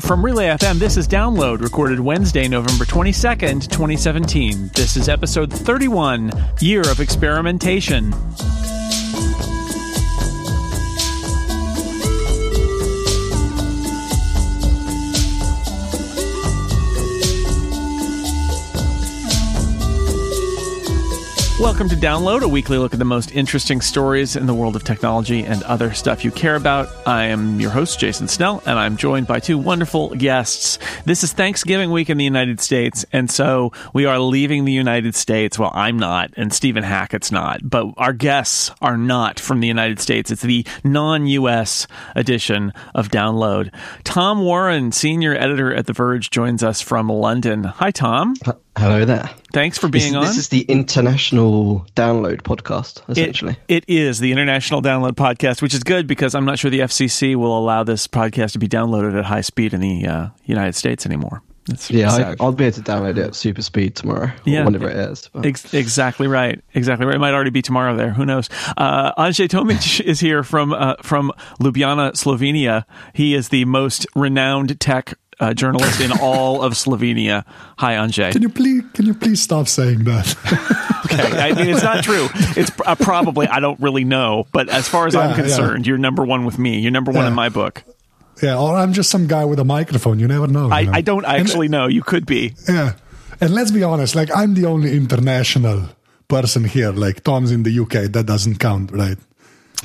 From Relay FM, this is Download, recorded Wednesday, November 22nd, 2017. This is episode 31, Year of Experimentation. Welcome to Download, a weekly look at the most interesting stories in the world of technology and other stuff you care about. I am your host, Jason Snell, and I'm joined by two wonderful guests. This is Thanksgiving week in the United States, and so we are leaving the United States. Well, I'm not, and Stephen Hackett's not, but our guests are not from the United States. It's the non US edition of Download. Tom Warren, senior editor at The Verge, joins us from London. Hi, Tom. Hello there. Thanks for being this, on. This is the International Download Podcast, essentially. It, it is the International Download Podcast, which is good because I'm not sure the FCC will allow this podcast to be downloaded at high speed in the uh, United States anymore. That's yeah, I, will be able to download it at super speed tomorrow, yeah, whenever it is. Ex- exactly right. Exactly right. It might already be tomorrow there. Who knows? Uh, Tomic is here from uh, from Ljubljana, Slovenia. He is the most renowned tech uh, journalist in all of Slovenia. Hi, Anže. Can you please can you please stop saying that? okay, I mean it's not true. It's uh, probably I don't really know, but as far as yeah, I'm concerned, yeah. you're number one with me. You're number one yeah. in my book. Yeah, or I'm just some guy with a microphone. You never know. I, know? I don't actually and, know. You could be. Yeah, and let's be honest. Like I'm the only international person here. Like Tom's in the UK. That doesn't count, right?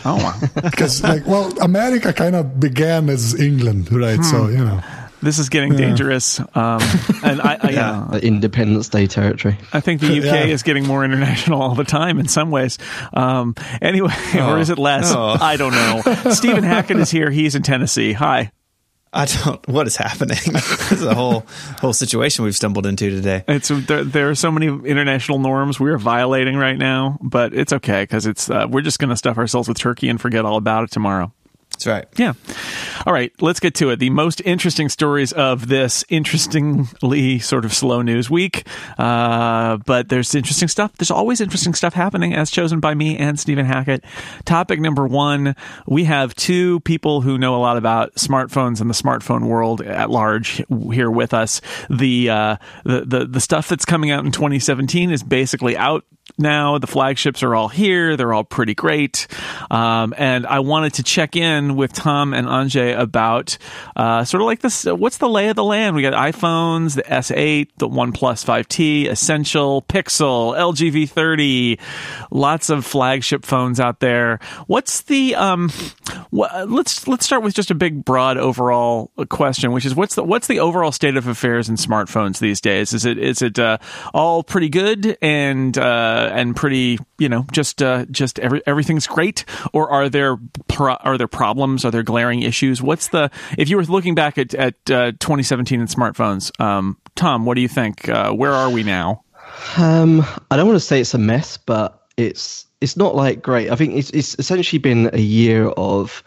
Oh, because like, well, America kind of began as England, right? Hmm. So you know. This is getting yeah. dangerous. Um, and I, I yeah, uh, Independence Day territory. I think the UK yeah. is getting more international all the time in some ways. Um, anyway, oh. or is it less? Oh. I don't know. Stephen Hackett is here. He's in Tennessee. Hi. I don't. What is happening? this is a whole whole situation we've stumbled into today. It's there, there are so many international norms we are violating right now, but it's okay because it's uh, we're just going to stuff ourselves with turkey and forget all about it tomorrow. That's right. Yeah. All right, let's get to it. The most interesting stories of this interestingly sort of slow news week. Uh, but there's interesting stuff. There's always interesting stuff happening as chosen by me and Stephen Hackett. Topic number one we have two people who know a lot about smartphones and the smartphone world at large here with us. The, uh, the, the, the stuff that's coming out in 2017 is basically out now. The flagships are all here. They're all pretty great. Um, and I wanted to check in with Tom and Anže about uh, sort of like this what's the lay of the land? We got iPhones, the S8, the OnePlus 5T, Essential, Pixel, LG V30, lots of flagship phones out there. What's the um, let's let's start with just a big broad overall question, which is what's the what's the overall state of affairs in smartphones these days? Is it is it uh, all pretty good and uh, and pretty, you know, just uh, just every, everything's great, or are there pro- are there problems? Are there glaring issues? What's the if you were looking back at at uh, 2017 and smartphones, um, Tom, what do you think? Uh, where are we now? Um, I don't want to say it's a mess, but it's it's not like great. I think it's it's essentially been a year of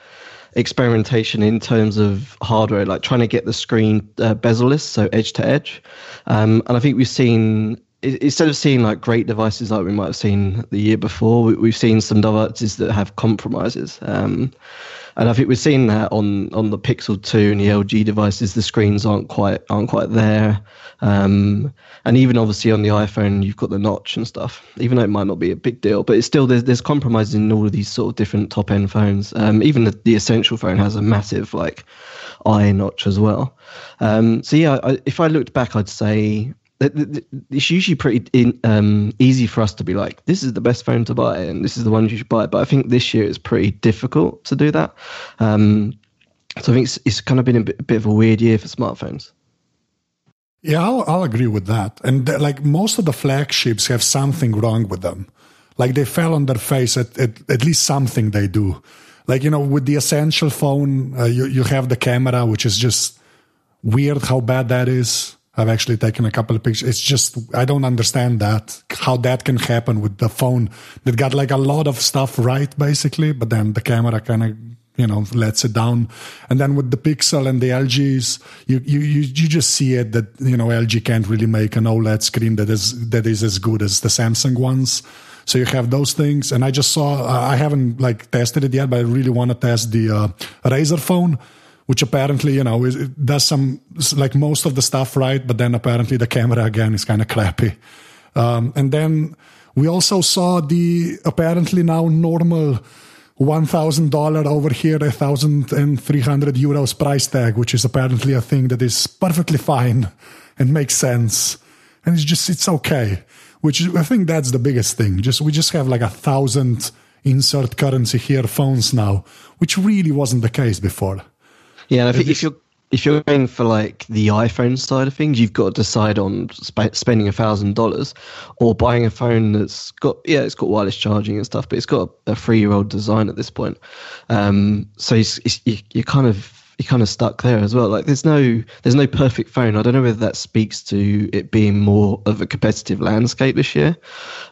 experimentation in terms of hardware, like trying to get the screen uh, bezel-less, so edge to edge. Um, and I think we've seen instead of seeing like great devices like we might have seen the year before, we, have seen some devices that have compromises. Um, and I think we've seen that on, on the Pixel 2 and the LG devices, the screens aren't quite aren't quite there. Um, and even obviously on the iPhone, you've got the notch and stuff. Even though it might not be a big deal, but it's still there's, there's compromises in all of these sort of different top end phones. Um, even the, the Essential phone has a massive like eye notch as well. Um, so yeah, I, if I looked back, I'd say it's usually pretty in, um, easy for us to be like, this is the best phone to buy and this is the one you should buy. But I think this year it's pretty difficult to do that. Um, so I think it's, it's kind of been a bit, a bit, of a weird year for smartphones. Yeah, I'll, I'll agree with that. And uh, like most of the flagships have something wrong with them. Like they fell on their face at, at, at least something they do. Like, you know, with the essential phone, uh, you, you have the camera, which is just weird how bad that is I've actually taken a couple of pictures. It's just, I don't understand that, how that can happen with the phone that got like a lot of stuff right, basically, but then the camera kind of, you know, lets it down. And then with the Pixel and the LGs, you, you, you, you just see it that, you know, LG can't really make an OLED screen that is, that is as good as the Samsung ones. So you have those things. And I just saw, uh, I haven't like tested it yet, but I really want to test the uh, Razer phone which apparently you know is, it does some like most of the stuff right, but then apparently the camera again is kind of crappy. Um, and then we also saw the apparently now normal one thousand dollar over here, a thousand and three hundred euros price tag, which is apparently a thing that is perfectly fine and makes sense, and it's just it's okay. Which I think that's the biggest thing. Just we just have like a thousand insert currency here phones now, which really wasn't the case before. Yeah, I think if you're if you're going for like the iPhone side of things, you've got to decide on sp- spending a thousand dollars or buying a phone that's got yeah, it's got wireless charging and stuff, but it's got a, a three year old design at this point. Um, so it's, it's, you, you're kind of you're kind of stuck there as well. Like there's no there's no perfect phone. I don't know whether that speaks to it being more of a competitive landscape this year,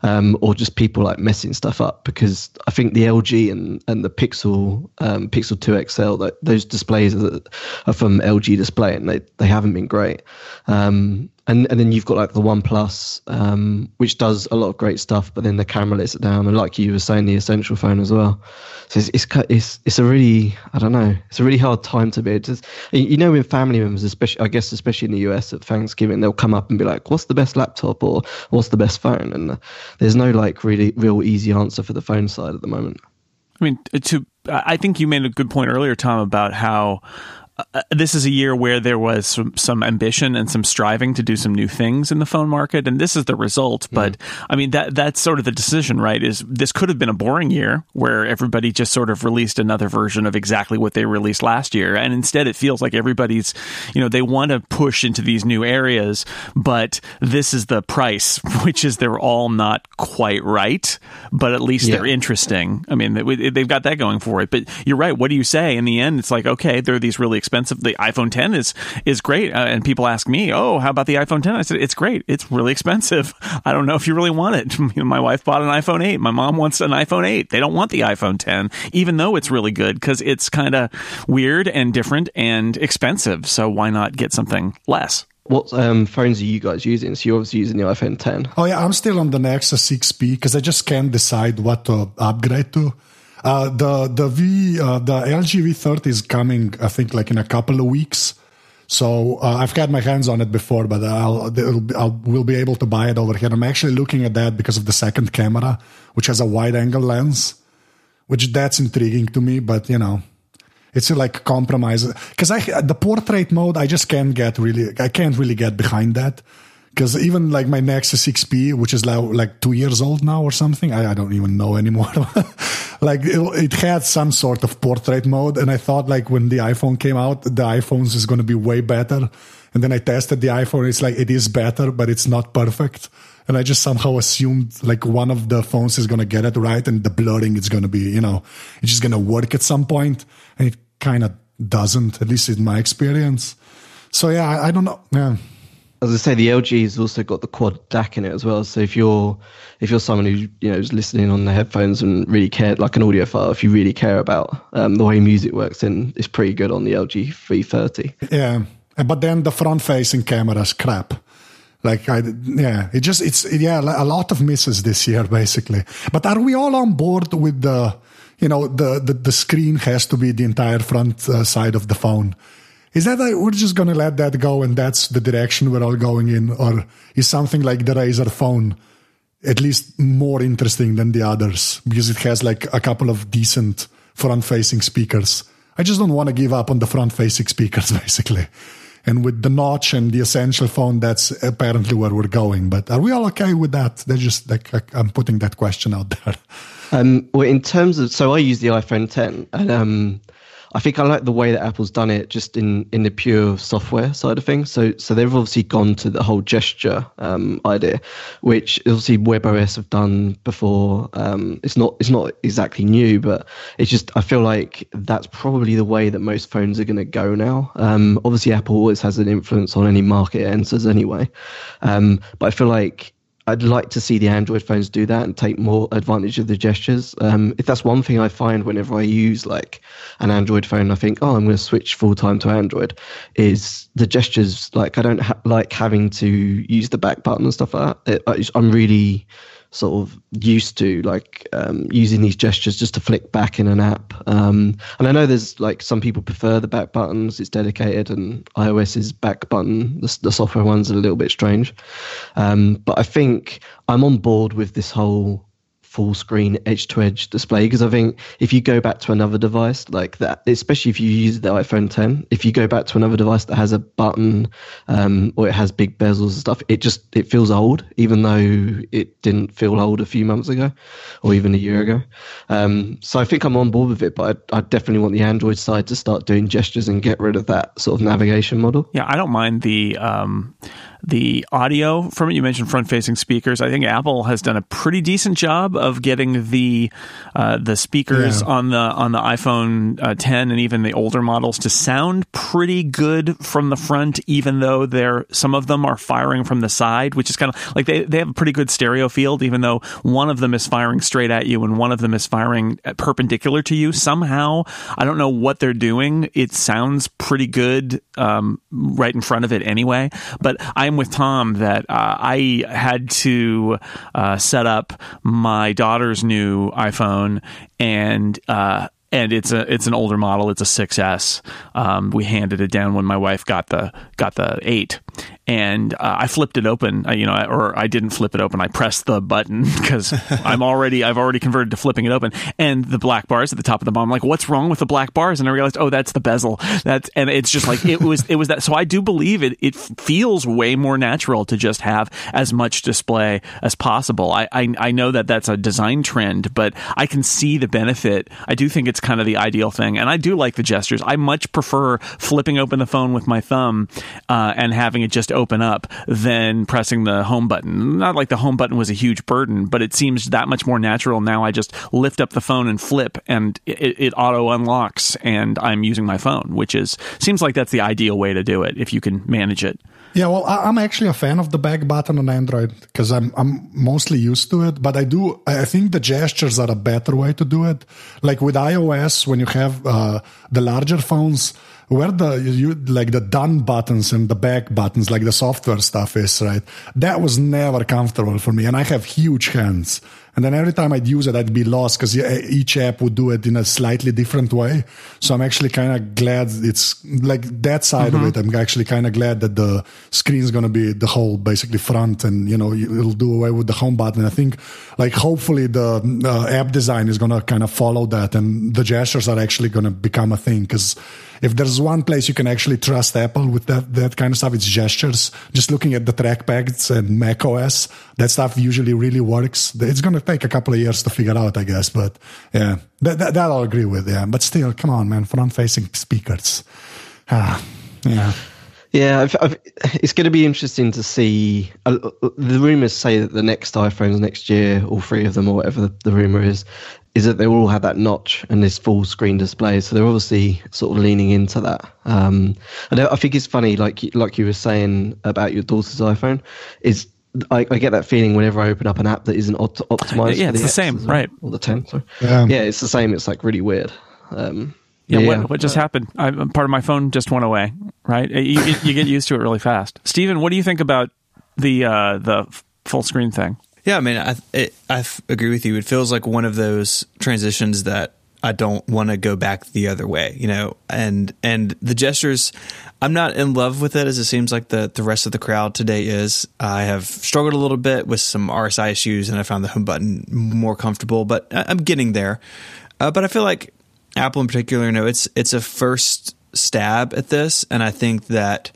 um, or just people like messing stuff up. Because I think the LG and, and the Pixel um, Pixel 2 XL, that, those displays are, are, from LG Display, and they they haven't been great. Um, and and then you've got like the One Plus, um, which does a lot of great stuff, but then the camera lets it down, and like you were saying, the Essential phone as well. So it's it's it's, it's a really I don't know, it's a really hard time to be. Just, you know, with family members, especially I guess especially in the US at Thanksgiving, they'll come up and be like, "What's the best laptop?" or "What's the best phone?" And there's no like really real easy answer for the phone side at the moment. I mean, to I think you made a good point earlier, Tom, about how uh, this is a year where there was some, some ambition and some striving to do some new things in the phone market, and this is the result. Mm-hmm. But I mean, that that's sort of the decision, right? Is this could have been a boring year where everybody just sort of released another version of exactly what they released last year, and instead it feels like everybody's, you know, they want to push into these new areas, but this is the price, which is they're all not quite right, but at least yeah. they're interesting. I mean, they've got that going for it. But you're right. What do you say in the end? It's like okay, there are these really expensive expensive. The iPhone 10 is is great, uh, and people ask me, "Oh, how about the iPhone 10?" I said, "It's great. It's really expensive. I don't know if you really want it." My wife bought an iPhone 8. My mom wants an iPhone 8. They don't want the iPhone 10, even though it's really good because it's kind of weird and different and expensive. So why not get something less? What um, phones are you guys using? So you're obviously using the iPhone 10. Oh yeah, I'm still on the Nexus 6P because I just can't decide what to upgrade to. Uh, the the V uh, the LG V30 is coming, I think, like in a couple of weeks. So uh, I've had my hands on it before, but I'll, I'll will be able to buy it over here. I'm actually looking at that because of the second camera, which has a wide angle lens, which that's intriguing to me. But you know, it's like compromise because I the portrait mode I just can't get really I can't really get behind that because even like my Nexus 6P, which is like two years old now or something, I, I don't even know anymore. like it, it, had some sort of portrait mode, and I thought like when the iPhone came out, the iPhones is going to be way better. And then I tested the iPhone. It's like it is better, but it's not perfect. And I just somehow assumed like one of the phones is going to get it right, and the blurring is going to be, you know, it's just going to work at some point, and it kind of doesn't, at least in my experience. So yeah, I, I don't know. Yeah as I say, the LG's also got the quad DAC in it as well. So if you're if you're someone who you know is listening on the headphones and really care, like an audiophile, if you really care about um, the way music works, then it's pretty good on the LG V30. Yeah, but then the front facing camera's crap. Like I, yeah, it just it's yeah a lot of misses this year basically. But are we all on board with the you know the the, the screen has to be the entire front uh, side of the phone? Is that like we're just gonna let that go and that's the direction we're all going in, or is something like the Razer phone at least more interesting than the others because it has like a couple of decent front-facing speakers? I just don't want to give up on the front-facing speakers, basically. And with the notch and the essential phone, that's apparently where we're going. But are we all okay with that? They're just like I'm putting that question out there. Um, well, in terms of so I use the iPhone 10, and um, I think I like the way that Apple's done it, just in in the pure software side of things. So so they've obviously gone to the whole gesture um, idea, which obviously WebOS have done before. Um, it's not it's not exactly new, but it's just I feel like that's probably the way that most phones are going to go now. Um, obviously, Apple always has an influence on any market it enters anyway, um, but I feel like I'd like to see the Android phones do that and take more advantage of the gestures. Um, if that's one thing I find whenever I use like an Android phone, I think, oh, I'm going to switch full time to Android. Is the gestures like I don't ha- like having to use the back button and stuff like that. It, I'm really sort of used to, like um, using these gestures just to flick back in an app. Um, and I know there's like some people prefer the back buttons; it's dedicated, and iOS's back button, the, the software one's are a little bit strange. Um, but I think I'm on board with this whole full screen edge to edge display because I think if you go back to another device like that, especially if you use the iPhone 10, if you go back to another device that has a button um, or it has big bezels and stuff, it just it feels old, even though it didn't feel old a few months ago or even a year ago. Um, so I think I'm on board with it, but I, I definitely want the Android side to start doing gestures and get rid of that sort of navigation model. Yeah, I don't mind the. Um the audio from it. You mentioned front facing speakers. I think Apple has done a pretty decent job of getting the uh, the speakers yeah. on the on the iPhone uh, 10 and even the older models to sound pretty good from the front, even though they're some of them are firing from the side, which is kind of like they, they have a pretty good stereo field, even though one of them is firing straight at you and one of them is firing perpendicular to you. Somehow, I don't know what they're doing. It sounds pretty good um, right in front of it anyway. But I I'm with Tom that uh, I had to uh, set up my daughter's new iPhone and uh, and it's a it's an older model. It's a 6S. Um, we handed it down when my wife got the got the eight, and uh, I flipped it open. Uh, you know, or I didn't flip it open. I pressed the button because I'm already I've already converted to flipping it open, and the black bars at the top of the bottom. I'm like, what's wrong with the black bars? And I realized, oh, that's the bezel. That's and it's just like it was it was that. So I do believe it. It feels way more natural to just have as much display as possible. I I, I know that that's a design trend, but I can see the benefit. I do think it's kind of the ideal thing. And I do like the gestures. I much prefer flipping open the phone with my thumb uh, and having it just open up than pressing the home button. Not like the home button was a huge burden, but it seems that much more natural now. I just lift up the phone and flip, and it, it auto unlocks, and I'm using my phone, which is seems like that's the ideal way to do it if you can manage it. Yeah, well, I'm actually a fan of the back button on Android because I'm I'm mostly used to it. But I do I think the gestures are a better way to do it. Like with iOS, when you have uh, the larger phones, where the you like the done buttons and the back buttons, like the software stuff is, right? That was never comfortable for me, and I have huge hands. And then every time I'd use it, I'd be lost because each app would do it in a slightly different way. So I'm actually kind of glad it's like that side mm-hmm. of it. I'm actually kind of glad that the screen's going to be the whole basically front and, you know, it'll do away with the home button. I think like hopefully the uh, app design is going to kind of follow that and the gestures are actually going to become a thing because if there's one place you can actually trust Apple with that, that kind of stuff, it's gestures. Just looking at the trackpads and Mac OS, that stuff usually really works. It's going to take a couple of years to figure out, I guess. But yeah, that, that, that I'll agree with. Yeah. But still, come on, man, front facing speakers. Ah, yeah. Yeah, I've, I've, it's going to be interesting to see. Uh, the rumors say that the next iPhones next year, all three of them, or whatever the, the rumor is, is that they all have that notch and this full screen display. So they're obviously sort of leaning into that. Um, and I think it's funny, like like you were saying about your daughter's iPhone, is I, I, get that feeling whenever I open up an app that isn't opt- optimized. Yeah, it's the, the same, well, right? Or the ten. Sorry. Yeah. yeah, it's the same. It's like really weird. Um, yeah, yeah, what, what just happened? I, part of my phone just went away. Right, you, you get used to it really fast. Stephen, what do you think about the uh, the full screen thing? Yeah, I mean, I it, I agree with you. It feels like one of those transitions that I don't want to go back the other way, you know. And and the gestures, I'm not in love with it as it seems like the the rest of the crowd today is. I have struggled a little bit with some RSI issues, and I found the home button more comfortable, but I'm getting there. Uh, but I feel like Apple in particular, know, it's it's a first stab at this, and I think that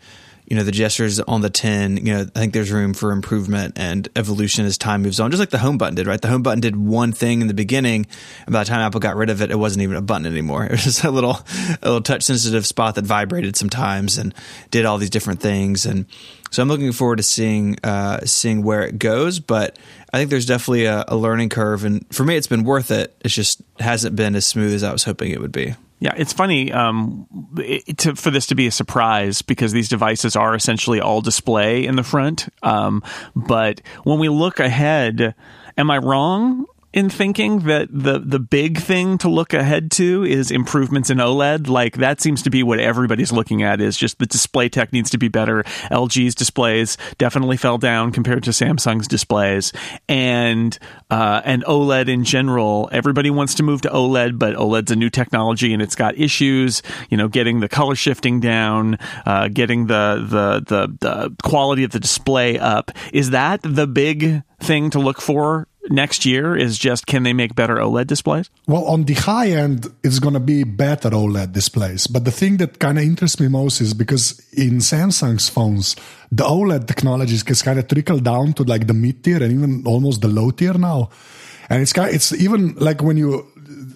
you know the gestures on the 10 you know i think there's room for improvement and evolution as time moves on just like the home button did right? The home button did one thing in the beginning and by the time apple got rid of it it wasn't even a button anymore. It was just a little a little touch sensitive spot that vibrated sometimes and did all these different things and so i'm looking forward to seeing uh, seeing where it goes but i think there's definitely a, a learning curve and for me it's been worth it it's just hasn't been as smooth as i was hoping it would be yeah, it's funny um, it, to, for this to be a surprise because these devices are essentially all display in the front. Um, but when we look ahead, am I wrong? In thinking that the the big thing to look ahead to is improvements in OLED. Like that seems to be what everybody's looking at is just the display tech needs to be better. LG's displays definitely fell down compared to Samsung's displays, and uh, and OLED in general. Everybody wants to move to OLED, but OLED's a new technology and it's got issues. You know, getting the color shifting down, uh, getting the, the the the quality of the display up. Is that the big thing to look for next year is just can they make better OLED displays? Well, on the high end, it's going to be better OLED displays. But the thing that kind of interests me most is because in Samsung's phones, the OLED technology has kind of trickled down to like the mid tier and even almost the low tier now. And it's kind of, it's even like when you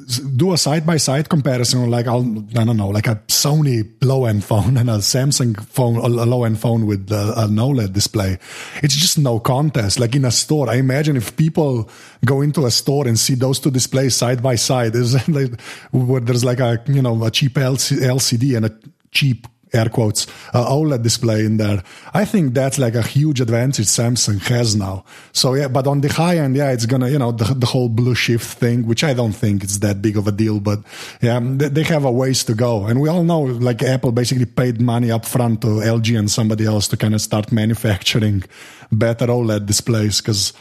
do a side by side comparison, like I'll, I don't know, like a Sony low end phone and a Samsung phone, a low end phone with a, an OLED display. It's just no contest. Like in a store, I imagine if people go into a store and see those two displays side by side, there's like, where there's like a, you know, a cheap LCD and a cheap air quotes uh, OLED display in there. I think that's like a huge advantage Samsung has now. So yeah, but on the high end, yeah, it's gonna you know the, the whole blue shift thing, which I don't think it's that big of a deal. But yeah, they, they have a ways to go, and we all know like Apple basically paid money up front to LG and somebody else to kind of start manufacturing better OLED displays because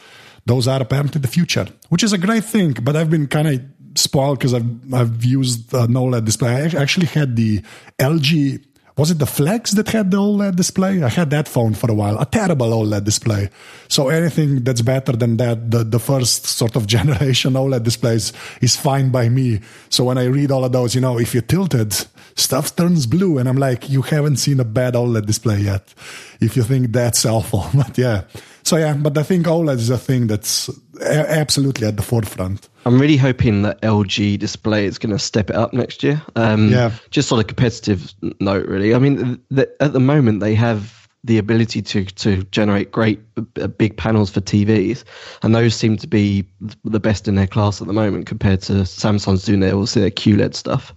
those are apparently the future, which is a great thing. But I've been kind of spoiled because I've I've used an OLED display. I actually had the LG was it the Flex that had the OLED display? I had that phone for a while, a terrible OLED display. So anything that's better than that, the, the first sort of generation OLED displays is fine by me. So when I read all of those, you know, if you tilt it, stuff turns blue. And I'm like, you haven't seen a bad OLED display yet. If you think that's awful. But yeah. So yeah, but I think OLED is a thing that's absolutely at the forefront. I'm really hoping that LG Display is going to step it up next year. Um, yeah. Just on a competitive note, really. I mean, the, at the moment they have the ability to to generate great big panels for TVs, and those seem to be the best in their class at the moment compared to Samsung's doing their also their QLED stuff.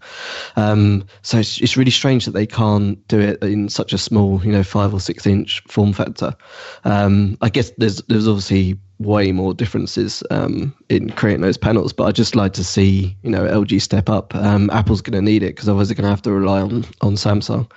Um, so it's, it's really strange that they can't do it in such a small, you know, five or six inch form factor. Um, I guess there's there's obviously way more differences um, in creating those panels. But I just like to see you know LG step up. Um, Apple's going to need it because otherwise they're going to have to rely on on Samsung,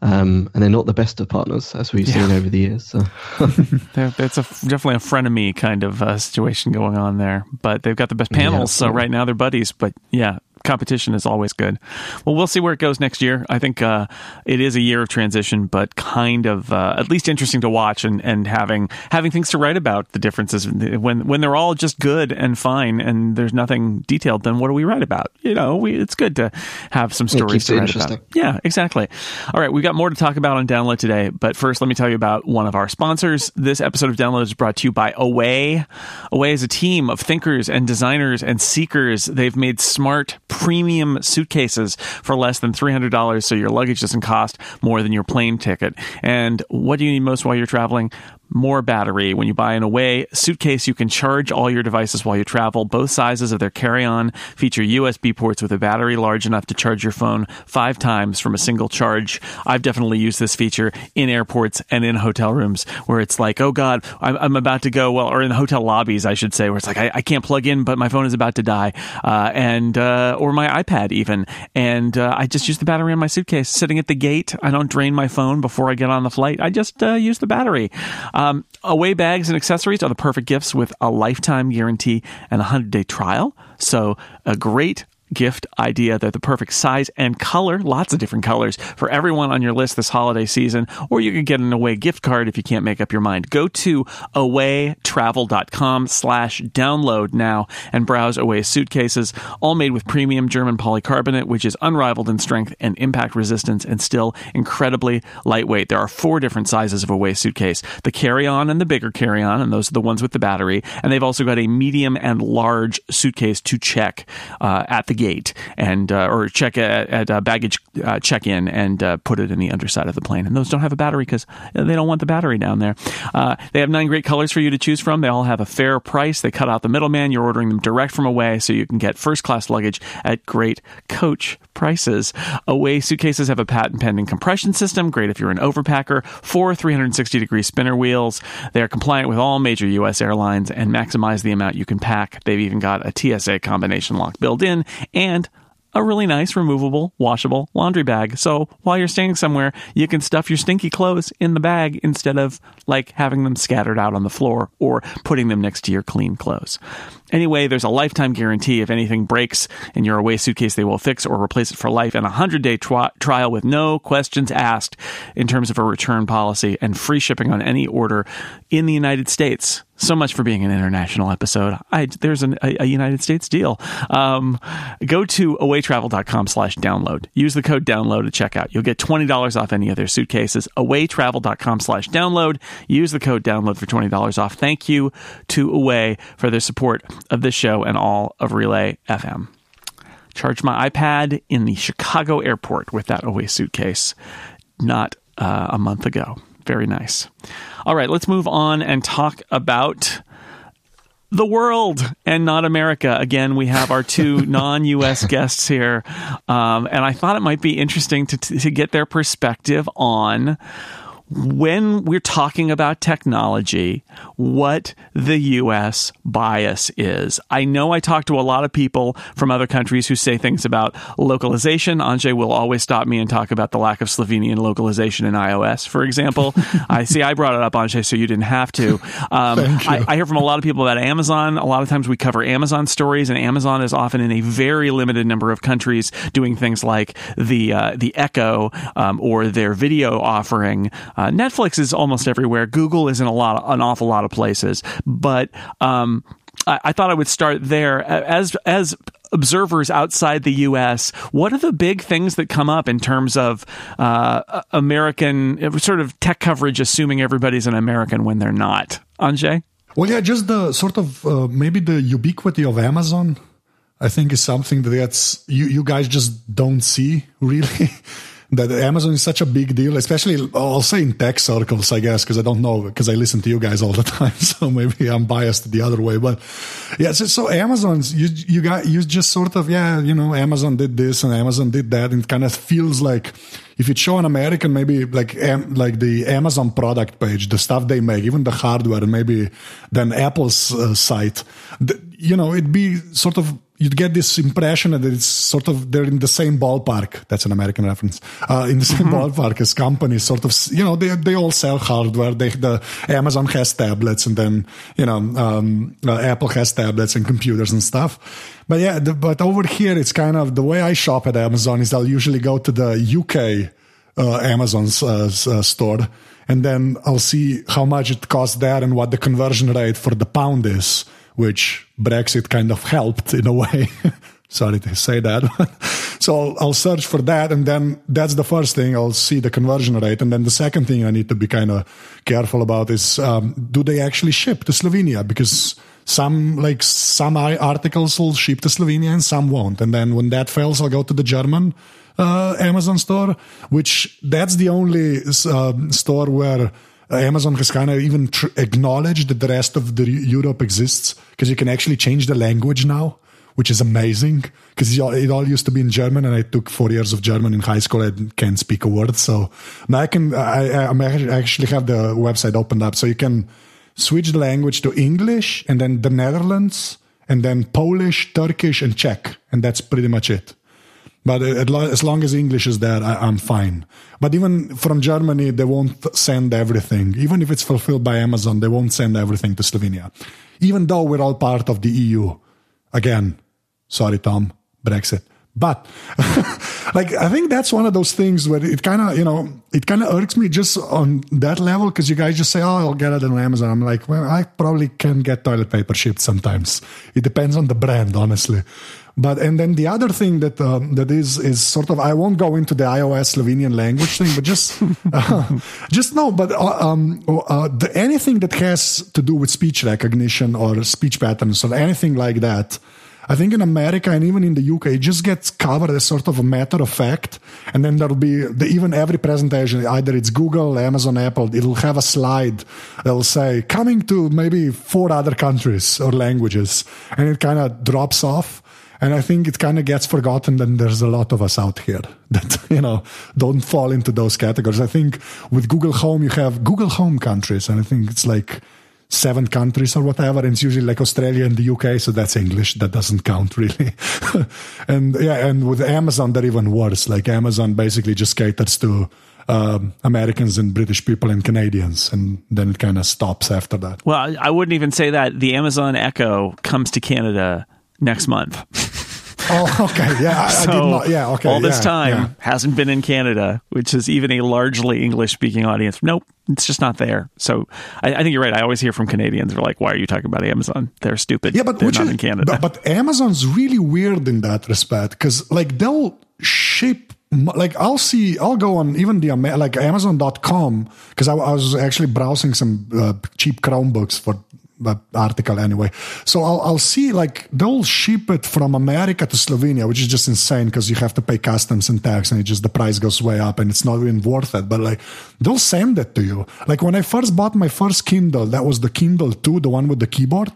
um, and they're not the best of partners as we've yeah. seen over the years. So it's a definitely a frenemy kind of uh, situation going on there. But they've got the best panels, yeah, so right now they're buddies. But yeah, competition is always good. Well, we'll see where it goes next year. I think uh, it is a year of transition, but kind of uh, at least interesting to watch and, and having having things to write about the differences when when they're all just good and fine and there's nothing detailed. Then what do we write about? You know, we, it's good to have some stories to write about. Yeah, exactly. All right, we've got more to talk about on Download today, but first let me tell you about one of our sponsors. This episode of Download is brought to you by Away. Away is a team of thinkers and designers and seekers. They've made smart premium suitcases for less than $300 so your luggage doesn't cost more than your plane ticket. And what do you need most while you're traveling? more battery. When you buy an Away suitcase, you can charge all your devices while you travel. Both sizes of their carry on feature USB ports with a battery large enough to charge your phone five times from a single charge. I've definitely used this feature in airports and in hotel rooms where it's like, oh God, I'm, I'm about to go, well, or in hotel lobbies, I should say, where it's like, I, I can't plug in, but my phone is about to die. Uh, and, uh, or my iPad even. And uh, I just use the battery in my suitcase sitting at the gate. I don't drain my phone before I get on the flight. I just uh, use the battery. Um, away bags and accessories are the perfect gifts with a lifetime guarantee and a 100 day trial. So, a great gift idea. They're the perfect size and color, lots of different colors for everyone on your list this holiday season. Or you can get an away gift card if you can't make up your mind. Go to awaytravel.com slash download now and browse away suitcases, all made with premium German polycarbonate, which is unrivaled in strength and impact resistance and still incredibly lightweight. There are four different sizes of away suitcase the carry on and the bigger carry on, and those are the ones with the battery. And they've also got a medium and large suitcase to check uh, at the gate and uh, or check at, at uh, baggage uh, check in and uh, put it in the underside of the plane. And those don't have a battery because they don't want the battery down there. Uh, they have nine great colors for you to choose from. They all have a fair price. They cut out the middleman. You're ordering them direct from Away, so you can get first class luggage at great coach prices. Away suitcases have a patent pending compression system. Great if you're an overpacker. Four 360 degree spinner wheels. They are compliant with all major U.S. airlines and maximize the amount you can pack. They've even got a TSA combination lock built in and a really nice removable, washable laundry bag. So while you're staying somewhere, you can stuff your stinky clothes in the bag instead of like having them scattered out on the floor or putting them next to your clean clothes. Anyway, there's a lifetime guarantee. If anything breaks in your away suitcase, they will fix or replace it for life and a 100 day tri- trial with no questions asked in terms of a return policy and free shipping on any order in the United States. So much for being an international episode. I, there's an, a, a, United States deal. Um, go to awaytravel.com slash download. Use the code download at checkout. You'll get $20 off any of their suitcases. Awaytravel.com slash download. Use the code download for $20 off. Thank you to Away for their support of this show and all of Relay FM. Charged my iPad in the Chicago airport with that Away suitcase not uh, a month ago. Very nice. All right, let's move on and talk about the world and not America. Again, we have our two non US guests here. Um, and I thought it might be interesting to, to get their perspective on when we're talking about technology, what the U.S. bias is. I know I talk to a lot of people from other countries who say things about localization. Anže will always stop me and talk about the lack of Slovenian localization in iOS, for example. I see I brought it up, Anže, so you didn't have to. Um, I, I hear from a lot of people about Amazon. A lot of times we cover Amazon stories, and Amazon is often in a very limited number of countries doing things like the uh, the Echo um, or their video offering. Uh, Netflix is almost everywhere. Google is in a lot, of, an awful lot of places. But um, I, I thought I would start there as as observers outside the U.S., what are the big things that come up in terms of uh, American sort of tech coverage, assuming everybody's an American when they're not? Anže? Well, yeah, just the sort of uh, maybe the ubiquity of Amazon. I think is something that's you you guys just don't see really. that Amazon is such a big deal, especially say in tech circles, I guess, because I don't know because I listen to you guys all the time, so maybe I'm biased the other way. But yeah, so, so Amazon's you you got you just sort of yeah, you know, Amazon did this and Amazon did that, and it kind of feels like if you show an American maybe like like the Amazon product page, the stuff they make, even the hardware, maybe then Apple's uh, site, the, you know, it'd be sort of you'd get this impression that it's sort of they're in the same ballpark. That's an American reference. Uh, in the same mm-hmm. ballpark as companies, sort of. You know, they they all sell hardware. They the Amazon has tablets, and then you know um, uh, Apple has tablets and computers and stuff. But yeah, the, but over here it's kind of the way I shop at Amazon is I'll usually go to the UK uh, Amazon's uh, uh, store. And then I'll see how much it costs there and what the conversion rate for the pound is which Brexit kind of helped in a way. Sorry to say that. so I'll search for that, and then that's the first thing. I'll see the conversion rate, and then the second thing I need to be kind of careful about is um, do they actually ship to Slovenia? Because some like some articles will ship to Slovenia and some won't. And then when that fails, I'll go to the German uh, Amazon store, which that's the only uh, store where Uh, Amazon has kind of even tr- acknowledged that the rest of the Europe exists because you can actually change the language now, which is amazing because it all used to be in German, and I took four years of German in high school. I can't speak a word, so now I can. I, I actually have the website opened up, so you can switch the language to English, and then the Netherlands, and then Polish, Turkish, and Czech, and that's pretty much it. But as long as English is there, I, am fine. But even from Germany, they won't send everything. Even if it's fulfilled by Amazon, they won't send everything to Slovenia. Even though we're all part of the EU. Again, sorry, Tom, Brexit. But like I think that's one of those things where it kind of you know it kind of irks me just on that level because you guys just say oh I'll get it on Amazon. I'm like well I probably can get toilet paper shipped sometimes. It depends on the brand, honestly. But and then the other thing that um, that is is sort of I won't go into the iOS Slovenian language thing, but just uh, just no. But uh, um, uh, the, anything that has to do with speech recognition or speech patterns or anything like that, I think in America and even in the UK, it just gets covered as sort of a matter of fact. And then there'll be the, even every presentation, either it's Google, Amazon, Apple, it'll have a slide that'll say coming to maybe four other countries or languages, and it kind of drops off. And I think it kind of gets forgotten that there's a lot of us out here that, you know, don't fall into those categories. I think with Google Home, you have Google Home countries, and I think it's like seven countries or whatever. And it's usually like Australia and the UK. So that's English. That doesn't count really. and yeah, and with Amazon, they're even worse. Like Amazon basically just caters to um, Americans and British people and Canadians, and then it kind of stops after that. Well, I wouldn't even say that. The Amazon Echo comes to Canada next month. Oh, okay. Yeah, I, so I did not. Yeah, okay. All this yeah, time yeah. hasn't been in Canada, which is even a largely English speaking audience. Nope, it's just not there. So I, I think you're right. I always hear from Canadians. They're like, "Why are you talking about Amazon? They're stupid. Yeah, but they're not is, in Canada." But, but Amazon's really weird in that respect because like they'll ship like I'll see I'll go on even the like Amazon.com because I, I was actually browsing some uh, cheap Chromebooks for the article anyway. So I'll I'll see like they'll ship it from America to Slovenia, which is just insane because you have to pay customs and tax, and it just the price goes way up, and it's not even worth it. But like they'll send it to you. Like when I first bought my first Kindle, that was the Kindle Two, the one with the keyboard.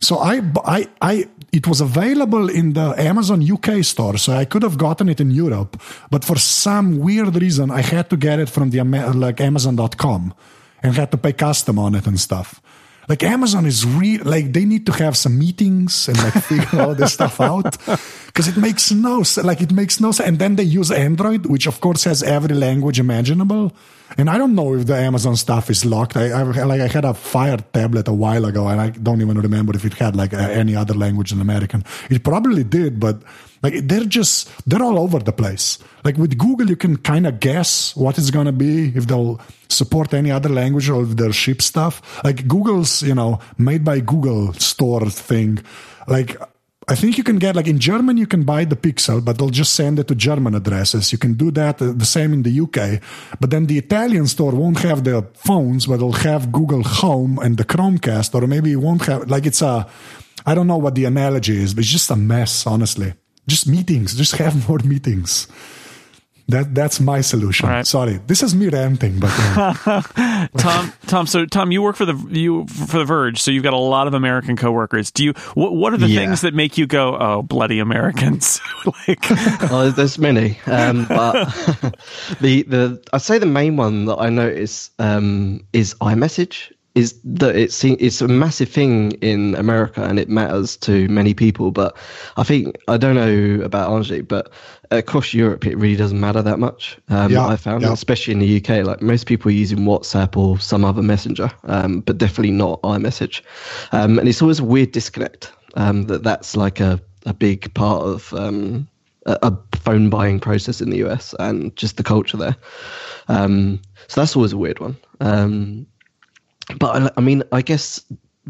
So I I I it was available in the Amazon UK store, so I could have gotten it in Europe, but for some weird reason I had to get it from the like Amazon.com and had to pay custom on it and stuff. Like Amazon is real, like they need to have some meetings and like figure all this stuff out because it makes no sense. Like it makes no sense. And then they use Android, which of course has every language imaginable. And I don't know if the Amazon stuff is locked. I, I like I had a Fire tablet a while ago, and I don't even remember if it had like a, any other language than American. It probably did, but like they're just they're all over the place. Like with Google, you can kind of guess what it's gonna be if they'll support any other language or if they'll ship stuff. Like Google's, you know, made by Google store thing. Like I think you can get like in German you can buy the Pixel, but they'll just send it to German addresses. You can do that uh, the same in the UK, but then the Italian store won't have the phones, but they'll have Google Home and the Chromecast, or maybe won't have like it's a. I don't know what the analogy is, but it's just a mess, honestly. Just meetings, just have more meetings. That that's my solution. right. Sorry, this is me ranting, but uh, Tom, Tom, so Tom, you work for the you for the Verge, so you've got a lot of American coworkers. Do you? What, what are the Yeah. things that make you go, "Oh, bloody Americans"? like, oh, there's many, um, but the the I'd say the main one that I notice um, is iMessage. Is that it's it's a massive thing in America and it matters to many people. But I think I don't know about Anže, but across Europe it really doesn't matter that much. Um, Yeah, I found, yeah. especially in the UK, like most people are using WhatsApp or some other messenger, um, but definitely not iMessage. Um, and it's always a weird disconnect um, that that's like a, a big part of um, a, a phone buying process in the US and just the culture there. Um, so that's always a weird one. Um, but I, I mean, I guess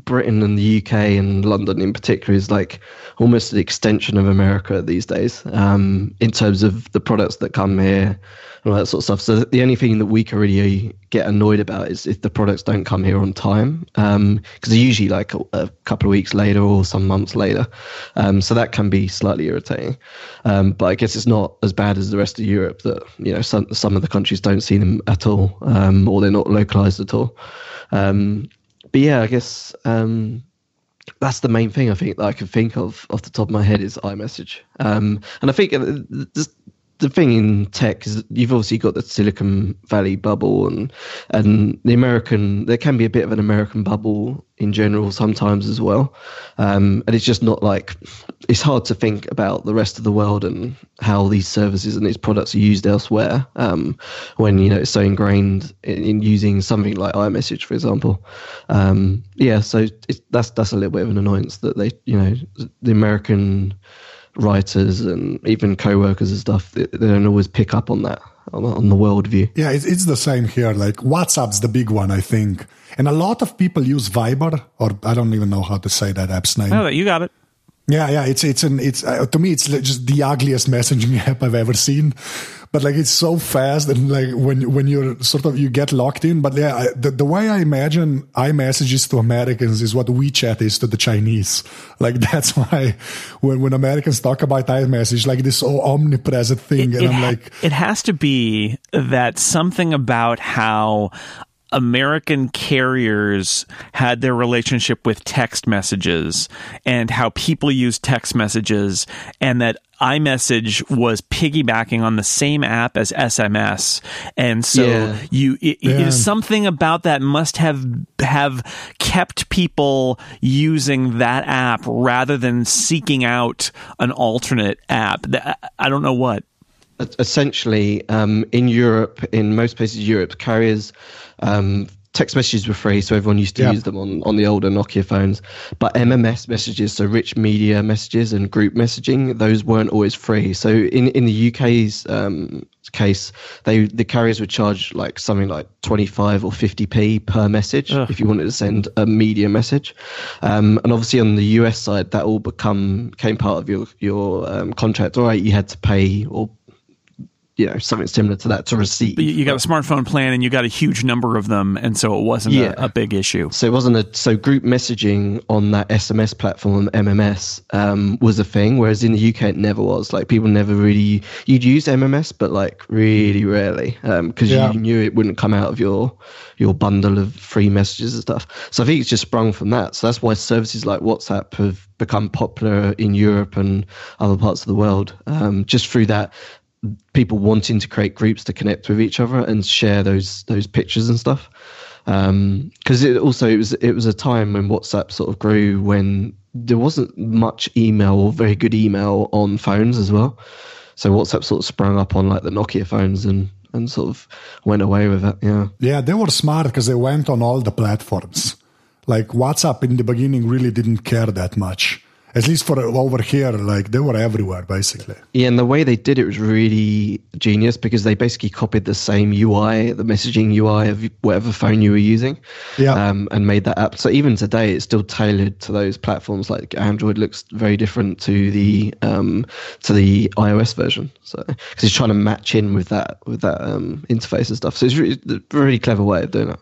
Britain and the UK and London in particular is like almost an extension of America these days um, in terms of the products that come here and all that sort of stuff. So the only thing that we can really get annoyed about is if the products don't come here on time because they're usually like a, a couple of weeks later or some months later. Um, so that can be slightly irritating. Um, but I guess it's not as bad as the rest of Europe that you know some some of the countries don't see them at all um, or they're not localized at all. Um, but yeah, I guess um, that's the main thing I think that I can think of off the top of my head is iMessage. Um, and I think uh, the, thing in tech is you've obviously got the Silicon Valley bubble and and the American. There can be a bit of an American bubble in general sometimes as well, um, and it's just not like it's hard to think about the rest of the world and how these services and these products are used elsewhere um, when you know it's so ingrained in, in using something like iMessage, for example. Um, yeah, so that's that's a little bit of an annoyance that they, you know, the American writers and even co-workers and stuff they, they don't always pick up on that on, on the worldview. Yeah, it's, it's the same here. Like WhatsApp's the big one, I think. And a lot of people use Viber, or I don't even know how to say that app's name. oh, you got it. Yeah, yeah, it's it's an it's uh, to me it's just the ugliest messaging app I've ever seen. But like it's so fast and like when when you're sort of you get locked in. But yeah, I, the the way I imagine iMessages to Americans is what WeChat is to the Chinese. Like that's why when when Americans talk about iMessage, like this omnipresent thing, it, and it I'm ha- like, it has to be that something about how American carriers had their relationship with text messages and how people use text messages and that iMessage was piggybacking on the same app as SMS. And so Yeah. you it, it Yeah. is something about that must have have kept people using that app rather than seeking out an alternate app. I don't know what. Essentially um, in Europe, in most places in Europe, carriers um, text messages were free, so everyone used to Yeah. use them on, on the older Nokia phones. But MMS messages, so rich media messages and group messaging, those weren't always free. So in in the UK's um, case, they the carriers would charge like something like twenty five or fifty p per message Ugh. if you wanted to send a media message. Um, and obviously on the US side, that all become became part of your your um, contract. All right, you had to pay or you know something similar to that to receive. But you you got a smartphone plan and you got a huge number of them, and so it wasn't Yeah. a, a big issue. So it wasn't a so group messaging on that SMS platform MMS um, was a thing, whereas in the UK it never was. Like people never really you'd use MMS, but like really rarely because Yeah. you knew it wouldn't come out of your your bundle of free messages and stuff. So I think it's just sprung from that. So that's why services like WhatsApp have become popular in Europe and other parts of the world, um, just through that people wanting to create groups to connect with each other and share those those pictures and stuff um, because it also it was it was a time when WhatsApp sort of grew when there wasn't much email or very good email on phones as well. So WhatsApp sort of sprung up on like the Nokia phones and and sort of went away with it. Yeah. yeah, they were smart because they went on all the platforms. Like WhatsApp in the beginning really didn't care that much. At least for over here, like they were everywhere basically. Yeah, and the way they did it was really genius because they basically copied the same UI, the messaging UI of whatever phone you were using, Yeah. um, and made that app. So even today, it's still tailored to those platforms. Like Android looks very different to the um, to the iOS version. So because it's trying to match in with that with that um, interface and stuff. So it's really, really clever way of doing it.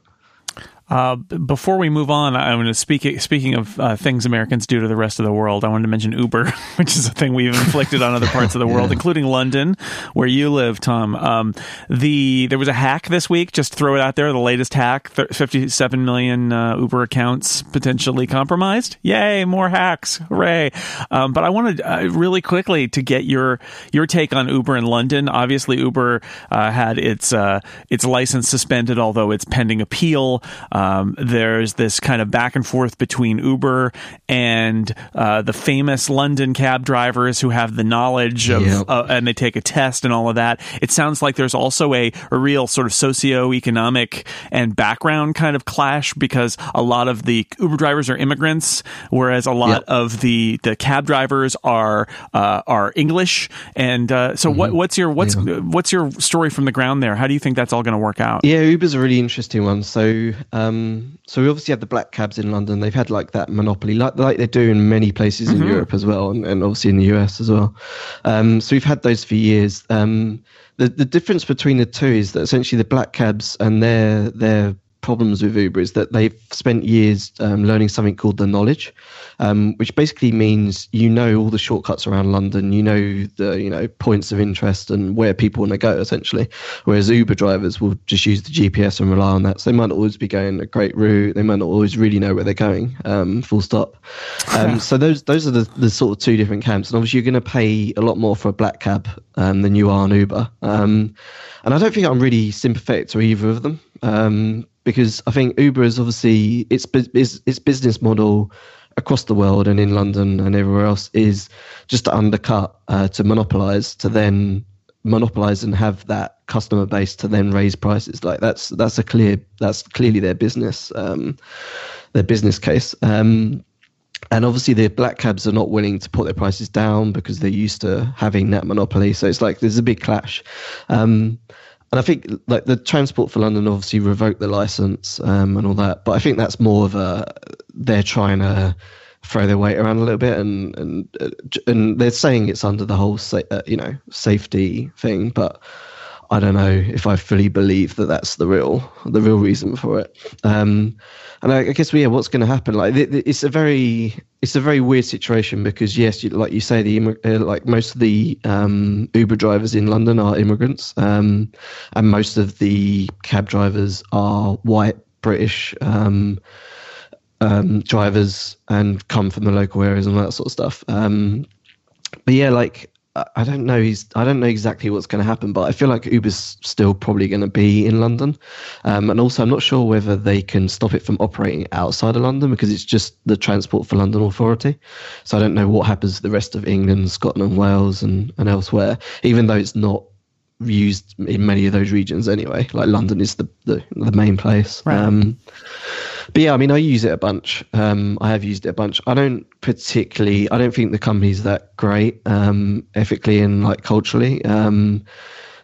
Uh, before we move on, I'm going to speak. Speaking of uh, things Americans do to the rest of the world, I wanted to mention Uber, which is a thing we've inflicted on other parts of the world, including London, where you live, Tom. Um, the there was a hack this week. Just throw it out there. The latest hack: th- 57 million uh, Uber accounts potentially compromised. Yay! More hacks! Hooray! Um, but I wanted uh, really quickly to get your your take on Uber in London. Obviously, Uber uh, had its uh, its license suspended, although it's pending appeal. Um, there's this kind of back and forth between Uber and uh, the famous London cab drivers who have the knowledge of, Yep. uh, and they take a test and all of that. It sounds like there's also a, a real sort of socio-economic and background kind of clash because a lot of the Uber drivers are immigrants, whereas a lot Yep. of the, the cab drivers are uh, are English. And uh, so, what, what's your what's what's your story from the ground there? How do you think that's all going to work out? Yeah, Uber's a really interesting one. So, um, so we obviously have the black cabs in London. They've had like that monopoly, like like they do in many places in Europe as well, and, and obviously in the US as well. Um, so we've had those for years. Um, the the difference between the two is that essentially the black cabs and their their problems with Uber is that they've spent years um, learning something called the knowledge, um, which basically means you know all the shortcuts around London, you know the you know points of interest and where people want to go essentially. Whereas Uber drivers will just use the GPS and rely on that. So they might not always be going a great route. They might not always really know where they're going. Um, full stop. Um, so those those are the, the sort of two different camps. And obviously you're going to pay a lot more for a black cab um, than you are on Uber. Um, and I don't think I'm really sympathetic to either of them. Um, because I think Uber is obviously its its, business model across the world and in London and everywhere else is just to undercut, uh, to monopolize, to then monopolize and have that customer base to then raise prices. Like that's that's a clear that's clearly their business um, their business case. Um, and obviously the black cabs are not willing to put their prices down because they're used to having that monopoly. So it's like there's a big clash. Um, and I think like the Transport for London obviously revoked the license um, and all that, but I think that's more of a they're trying to throw their weight around a little bit, and and uh, and they're saying it's under the whole sa- uh, you know safety thing, but I don't know if I fully believe that that's the real the real reason for it. Um, and I, I guess yeah, what's going to happen? Like it's a very it's a very weird situation because yes, you, like you say, the uh, like most of the um, Uber drivers in London are immigrants, um, and most of the cab drivers are white British. Um, um, drivers and come from the local areas and that sort of stuff. Um, but yeah, like I don't know. He's I don't know exactly what's going to happen, but I feel like Uber's still probably going to be in London, um, and also I'm not sure whether they can stop it from operating outside of London because it's just the Transport for London Authority. So I don't know what happens to the rest of England, Scotland, Wales, and and elsewhere. Even though it's not used in many of those regions anyway. Like London is the the, the main place. Right. Um, but yeah, I mean, I use it a bunch. Um, I have used it a bunch. I don't particularly. I don't think the company's that great um, ethically and like culturally. Um,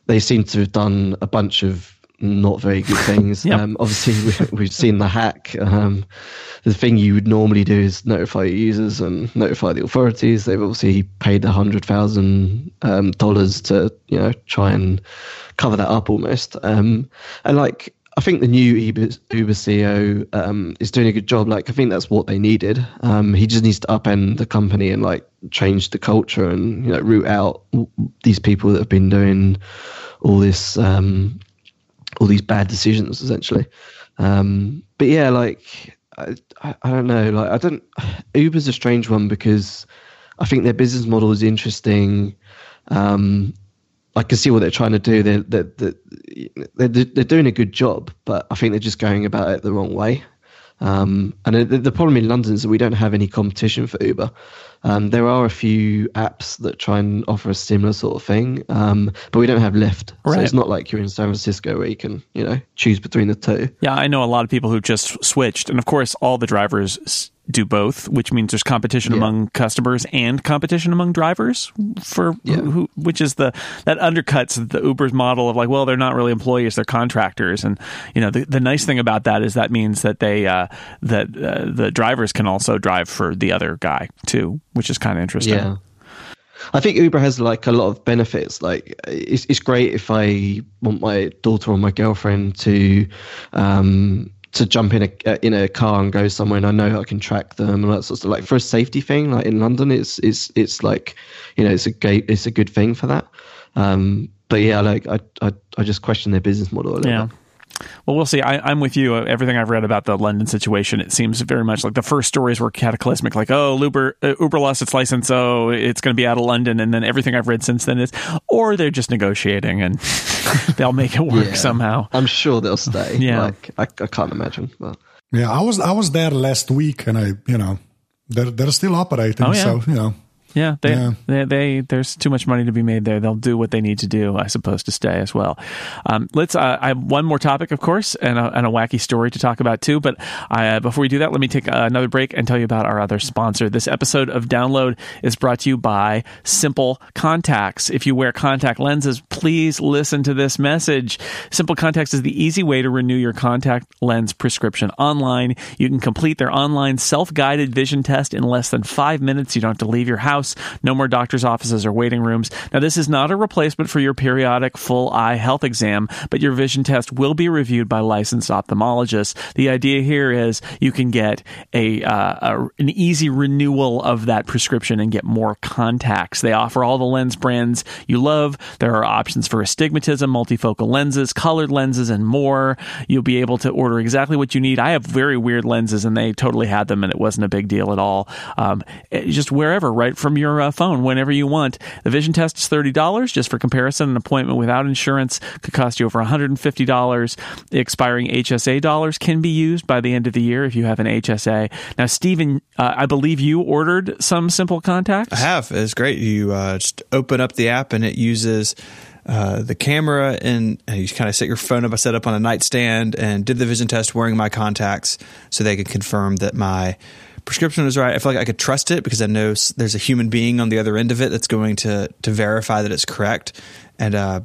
they seem to have done a bunch of not very good things. yep. um, obviously, we, have seen the hack. Um, the thing you would normally do is notify your users and notify the authorities. They've obviously paid hundred thousand um, dollars to you know try and cover that up almost. Um, and like I think the new Uber, Uber CEO um, is doing a good job. Like I think that's what they needed. Um, he just needs to upend the company and like change the culture and you know root out these people that have been doing all this um, all these bad decisions essentially. Um, but yeah, like I, I, don't know. Like I don't. Uber's a strange one because I think their business model is interesting. Um, I can see what they're trying to do. They're, they're, they're, they're, doing a good job, but I think they're just going about it the wrong way. Um, and the, the, problem in London is that we don't have any competition for Uber. Um, there are a few apps that try and offer a similar sort of thing, um, but we don't have Lyft. Right. So it's not like you're in San Francisco where you can, you know, choose between the two. Yeah, I know a lot of people who just switched, and of course, all the drivers do both, which means there's competition yeah. among customers and competition among drivers for yeah. who, which is the that undercuts the Uber's model of like, well, they're not really employees, they're contractors, and you know the, the nice thing about that is that means that they uh, that uh, the drivers can also drive for the other guy too, which is kind of interesting. Yeah. I think Uber has like a lot of benefits. Like it's it's great if I want my daughter or my girlfriend to um, to jump in a uh, in a car and go somewhere and I know I can track them and that sort of stuff. Like for a safety thing, like in London, it's it's it's like you know it's a gate it's a good thing for that. Um, but yeah, like I, I I just question their business model a little yeah. bit. Well, we'll see. I, am with you. Everything I've read about the London situation, it seems very much like the first stories were cataclysmic. Like, oh, Uber, uh, Uber lost its license, so it's going to be out of London. And then everything I've read since then is, or they're just negotiating and they'll make it work yeah. somehow. I'm sure they'll stay. yeah, like, I, I can't imagine. But. Yeah, I was I was there last week, and I, you know, they're they're still operating. Oh, yeah. So you know, yeah, they, yeah. They, they, there's too much money to be made there. They'll do what they need to do, I suppose, to stay as well. Um, let's. Uh, I have one more topic, of course, and a, and a wacky story to talk about too. But uh, before we do that, let me take another break and tell you about our other sponsor. This episode of Download is brought to you by Simple Contacts. If you wear contact lenses, please listen to this message. Simple Contacts is the easy way to renew your contact lens prescription online. You can complete their online self-guided vision test in less than five minutes. You don't have to leave your house house, no more doctor's offices or waiting rooms. Now, this is not a replacement for your periodic full eye health exam, but your vision test will be reviewed by licensed ophthalmologists. The idea here is you can get a, uh, a an easy renewal of that prescription and get more contacts. They offer all the lens brands you love. There are options for astigmatism, multifocal lenses, colored lenses, and more. You'll be able to order exactly what you need. I have very weird lenses, and they totally had them, and it wasn't a big deal at all. Um, just wherever, right from from your uh, phone whenever you want. The vision test is $30. Just for comparison, an appointment without insurance could cost you over $150. The expiring HSA dollars can be used by the end of the year if you have an HSA. Now, Stephen, uh, I believe you ordered some simple contacts. I have. It's great. You uh, just open up the app and it uses. Uh, the camera and, and, you kind of set your phone up. I set up on a nightstand and did the vision test wearing my contacts so they could confirm that my prescription was right. I feel like I could trust it because I know there's a human being on the other end of it that's going to to verify that it's correct. And uh,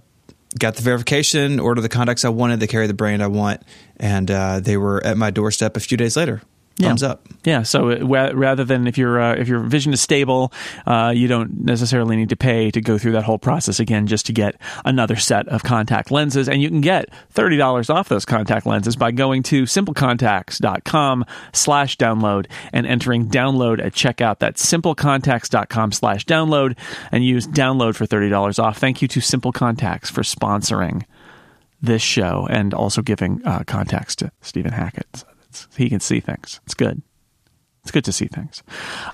got the verification, ordered the contacts I wanted, they carry the brand I want, and uh, they were at my doorstep a few days later. Thumbs up. Yeah. So it, wa- rather than if your uh, if your vision is stable, uh, you don't necessarily need to pay to go through that whole process again just to get another set of contact lenses. And you can get thirty dollars off those contact lenses by going to simplecontacts.com slash download and entering download at checkout. That's simplecontacts.com slash download and use download for thirty dollars off. Thank you to Simple Contacts for sponsoring this show and also giving uh, contacts to Stephen Hackett. He can see things. It's good. It's good to see things.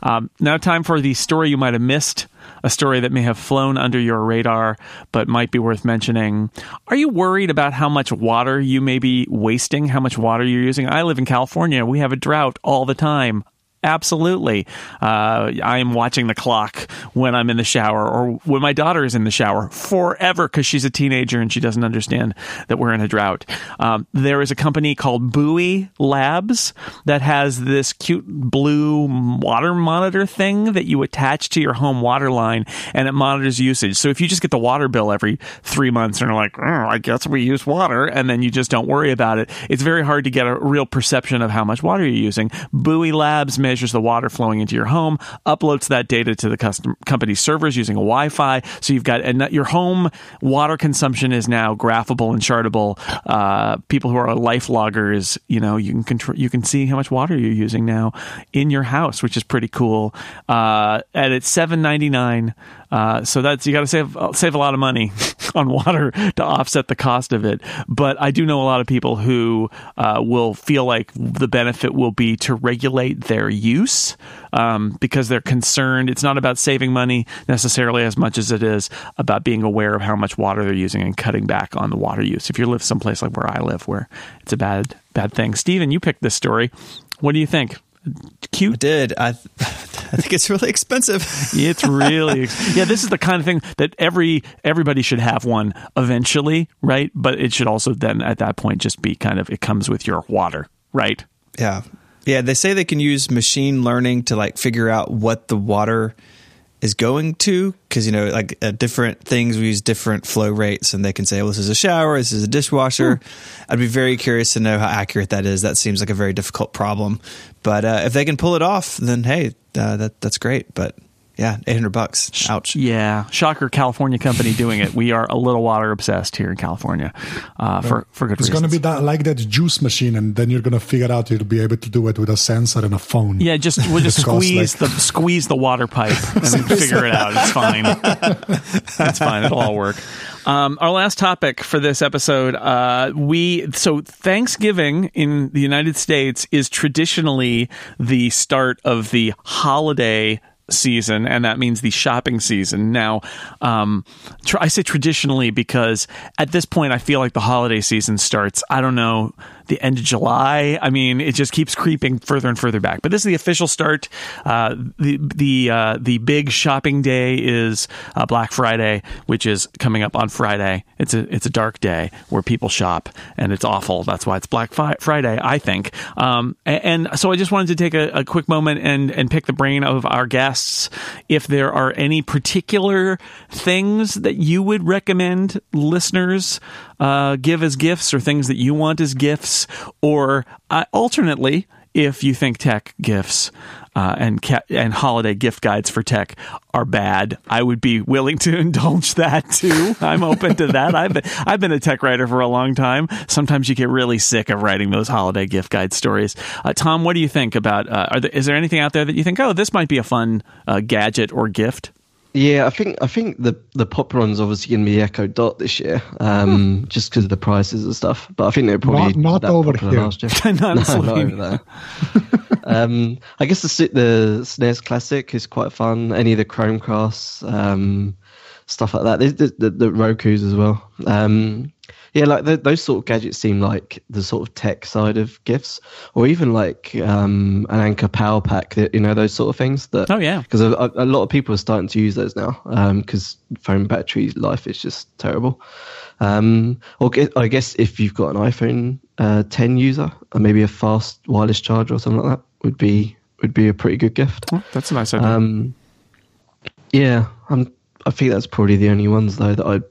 Um, now, time for the story you might have missed, a story that may have flown under your radar, but might be worth mentioning. Are you worried about how much water you may be wasting, how much water you're using? I live in California. We have a drought all the time. Absolutely. Uh, I am watching the clock when I'm in the shower or when my daughter is in the shower forever because she's a teenager and she doesn't understand that we're in a drought. Um, there is a company called Buoy Labs that has this cute blue water monitor thing that you attach to your home water line and it monitors usage. So if you just get the water bill every three months and are like, oh, I guess we use water, and then you just don't worry about it, it's very hard to get a real perception of how much water you're using. Buoy Labs measures the water flowing into your home, uploads that data to the custom company servers using a Wi-Fi. So you've got and your home water consumption is now graphable and chartable. Uh, people who are life loggers, you know, you can control, you can see how much water you're using now in your house, which is pretty cool. Uh, and it's seven ninety nine. Uh, so that's you got to save save a lot of money on water to offset the cost of it. But I do know a lot of people who uh, will feel like the benefit will be to regulate their use um, because they're concerned. It's not about saving money necessarily as much as it is about being aware of how much water they're using and cutting back on the water use. If you live someplace like where I live, where it's a bad bad thing, Stephen, you picked this story. What do you think? Cute. I did. I, I think it's really expensive. It's really yeah. This is the kind of thing that every everybody should have one eventually, right? But it should also then at that point just be kind of it comes with your water, right? Yeah, yeah. They say they can use machine learning to like figure out what the water is going to because you know like uh, different things we use different flow rates and they can say well this is a shower this is a dishwasher. I'd be very curious to know how accurate that is. That seems like a very difficult problem. But uh, if they can pull it off then hey uh, that that's great. But yeah 800 bucks ouch Yeah, shocker! California company doing it. We are a little water obsessed here in California, uh, for for good It's reasons. going to be that like that juice machine, and then you're going to figure out you'll be able to do it with a sensor and a phone. Yeah, just we'll just Cost squeeze like- the squeeze the water pipe and figure it out. It's fine. It's fine. It'll all work. Um, our last topic for this episode, uh, we so Thanksgiving in the United States is traditionally the start of the holiday season, and that means the shopping season. Now, um, I say traditionally because at this point, I feel like the holiday season starts. I don't know the end of July. I mean, it just keeps creeping further and further back. But this is the official start. Uh, the the uh, the big shopping day is uh, Black Friday, which is coming up on Friday. It's a it's a dark day where people shop, and it's awful. That's why it's Black Fi- Friday, I think. Um, a- and, so I just wanted to take a, a quick moment and and pick the brain of our guests if there are any particular things that you would recommend listeners uh, give as gifts or things that you want as gifts, or uh, alternately, if you think tech gifts uh, and ca- and holiday gift guides for tech are bad, I would be willing to indulge that too. I'm open to that. I've been, I've been a tech writer for a long time. Sometimes you get really sick of writing those holiday gift guide stories. Uh, Tom, what do you think about? Uh, there, is there anything out there that you think, oh, this might be a fun uh, gadget or gift? Yeah, I think I think the the popular one's obviously going to be the Echo Dot this year, um, just because of the prices and stuff. But I think they're probably Not- not that over here. last year. Not no, not over there. um, I guess the S- the SNES Classic is quite fun. Any of the Chromecasts, um, stuff like that. There's the, the, the Roku's as well. Um, yeah, like th those sort of gadgets seem like the sort of tech side of gifts, or even like um, an Anker Power Pack. that- You know those sort of things. That Oh, yeah. because a, a lot of people are starting to use those now because phone battery life is just terrible. Um, or I guess if you've got an iPhone uh, 10 user, or maybe a fast wireless charger or something like that would be would be a pretty good gift. Oh, that's a nice idea. Um, yeah, I'm, I think that's probably the only ones though that I'd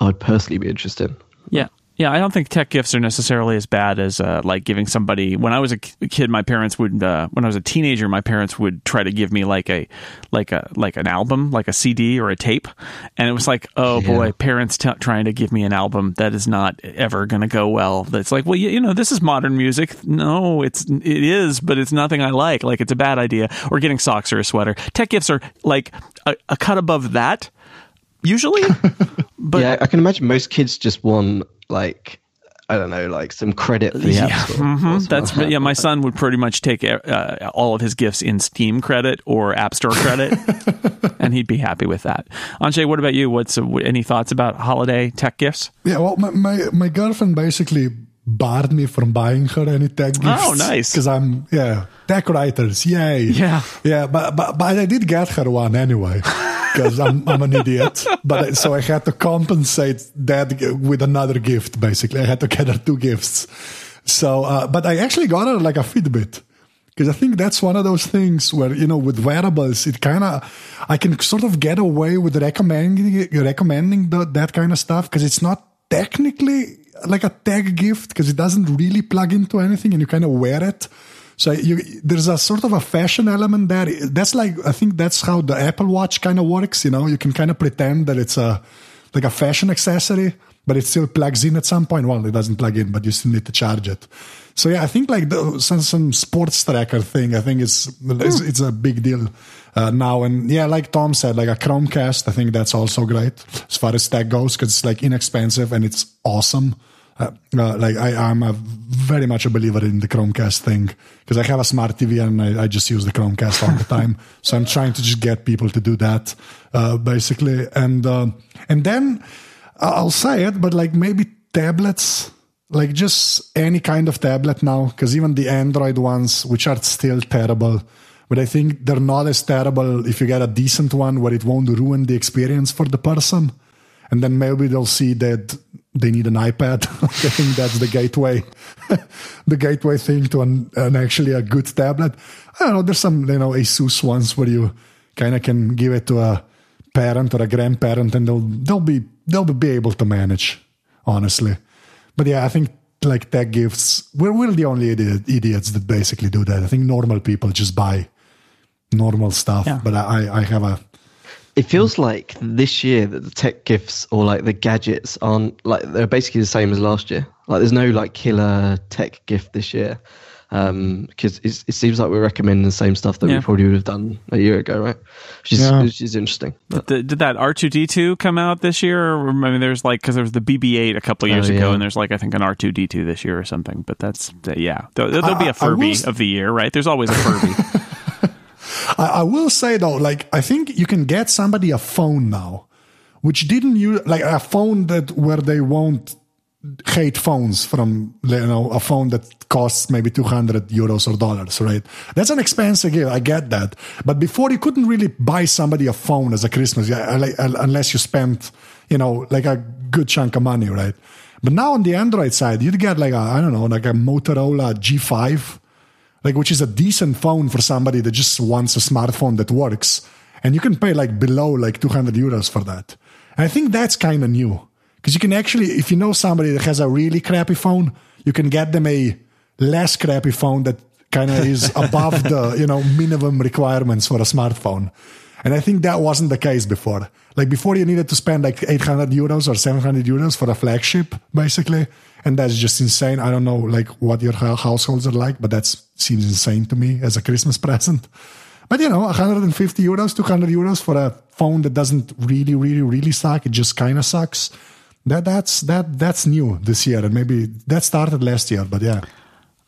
I'd personally be interested in. Yeah. Yeah, I don't think tech gifts are necessarily as bad as uh, like giving somebody. When I was a kid, my parents would. Uh, when I was a teenager, my parents would try to give me like a like a like an album, like a CD or a tape, and it was like, oh Yeah. boy, parents t- trying to give me an album that is not ever going to go well. That's like, well, you, you know, this is modern music. No, it's it is, but it's nothing I like. Like it's a bad idea. Or getting socks or a sweater. Tech gifts are like a, a cut above that. Usually, but yeah, I can imagine most kids just want like I don't know, like some credit for the Yeah, app store. mhm, that's like that. yeah. My son would pretty much take uh, all of his gifts in Steam credit or App Store credit, and he'd be happy with that. Anže, what about you? What's uh, any thoughts about holiday tech gifts? Yeah, well, my, my, my girlfriend basically barred me from buying her any tech gifts. Oh, nice. Because I'm, yeah, tech writers, yay. Yeah. Yeah, but, but, but I did get her one anyway. Because I'm, I'm an idiot, but so I had to compensate that with another gift. Basically, I had to get her two gifts. So, uh, but I actually got her like a Fitbit because I think that's one of those things where you know with wearables it kind of I can sort of get away with recommending recommending the, that kind of stuff because it's not technically like a tech gift because it doesn't really plug into anything and you kind of wear it. So you, there's a sort of a fashion element there. That's like I think that's how the Apple Watch kind of works. You know, you can kind of pretend that it's a like a fashion accessory, but it still plugs in at some point. Well, it doesn't plug in, but you still need to charge it. So yeah, I think like the, some some sports tracker thing. I think is it's, it's a big deal uh, now. And yeah, like Tom said, like a Chromecast. I think that's also great as far as tech goes because it's like inexpensive and it's awesome. Uh, uh, like I, I'm a very much a believer in the Chromecast thing because I have a smart TV and I, I just use the Chromecast all the time. so I'm trying to just get people to do that, uh, basically. And uh, and then I'll say it, but like maybe tablets, like just any kind of tablet now, because even the Android ones, which are still terrible, but I think they're not as terrible if you get a decent one where it won't ruin the experience for the person. And then maybe they'll see that they need an iPad. I think that's the gateway, the gateway thing to an, an actually a good tablet. I don't know. There's some you know ASUS ones where you kind of can give it to a parent or a grandparent, and they'll they'll be they'll be able to manage. Honestly, but yeah, I think like tech gifts, we're we're the only idiot, idiots that basically do that. I think normal people just buy normal stuff. Yeah. But I I have a It feels like this year that the tech gifts or like the gadgets aren't like they're basically the same as last year. Like there's no like killer tech gift this year um, because it's it seems like we're recommending the same stuff that Yeah. we probably would have done a year ago, right? Which is Yeah. which is interesting. Did, did that R two D two come out this year? Or, I mean, there's like because there was the BB eight a couple of years Oh, ago, yeah. and there's like I think an R two D two this year or something. But that's yeah, there, there'll be a Furby will- of the year, right? There's always a Furby. I, I will say though, like I think you can get somebody a phone now, which didn't use like a phone that where they won't hate phones from you know a phone that costs maybe 200 euros or dollars right? That's an expensive gift i get that. But before you couldn't really buy somebody a phone as a christmas yeah, uh, uh, unless you spent you know like a good chunk of money right? But now on the android side you'd get like a i don't know like a motorola g5 like which is a decent phone for somebody that just wants a smartphone that works. And you can pay like below like 200 euros for that. And i think that's kind of new. Because you can actually if you know somebody that has a really crappy phone you can get them a less crappy phone that kind of is above the you know minimum requirements for a smartphone. And i think that wasn't the case before like before you needed to spend like 800 euros or 700 euros for a flagship basically. And that's just insane. I don't know like what your households are like but that seems insane to me as a christmas present. But you know 150 euros 200 euros for a phone that doesn't really really really suck it just kind of sucks. That that's that that's new this year and maybe that started last year but yeah.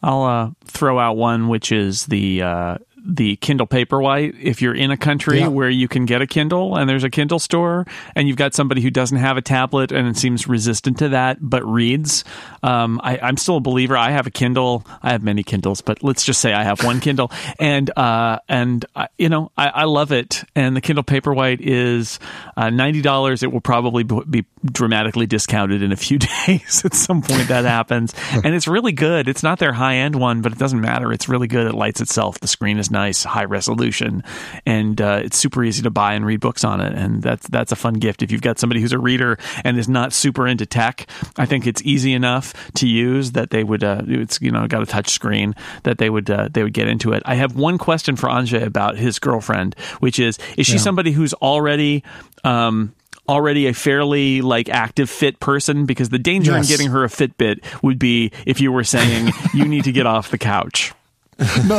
I'll uh, throw out one, which is the uh, the Kindle Paperwhite. If you're in a country Yeah. where you can get a Kindle and there's a Kindle store, and you've got somebody who doesn't have a tablet and it seems resistant to that but reads, um, I, I'm still a believer. I have a Kindle. I have many Kindles, but let's just say I have one Kindle, and uh, and uh, you know I, I love it. And the Kindle Paperwhite is uh, ninety dollars. It will probably be dramatically discounted in a few days. At some point, that happens, and it's really good. It's not their high end one, but it doesn't matter. It's really good. It lights itself. The screen is nice. Nice, high resolution, and uh, it's super easy to buy and read books on it. And that's that's a fun gift if you've got somebody who's a reader and is not super into tech. I think it's easy enough to use that they would. Uh, it's you know got a touch screen that they would uh, they would get into it. I have one question for Anže about his girlfriend, which is: is she somebody who's already um, already a fairly like active fit person because the danger Yes. in getting her a Fitbit would be if you were saying you need to get off the couch. no,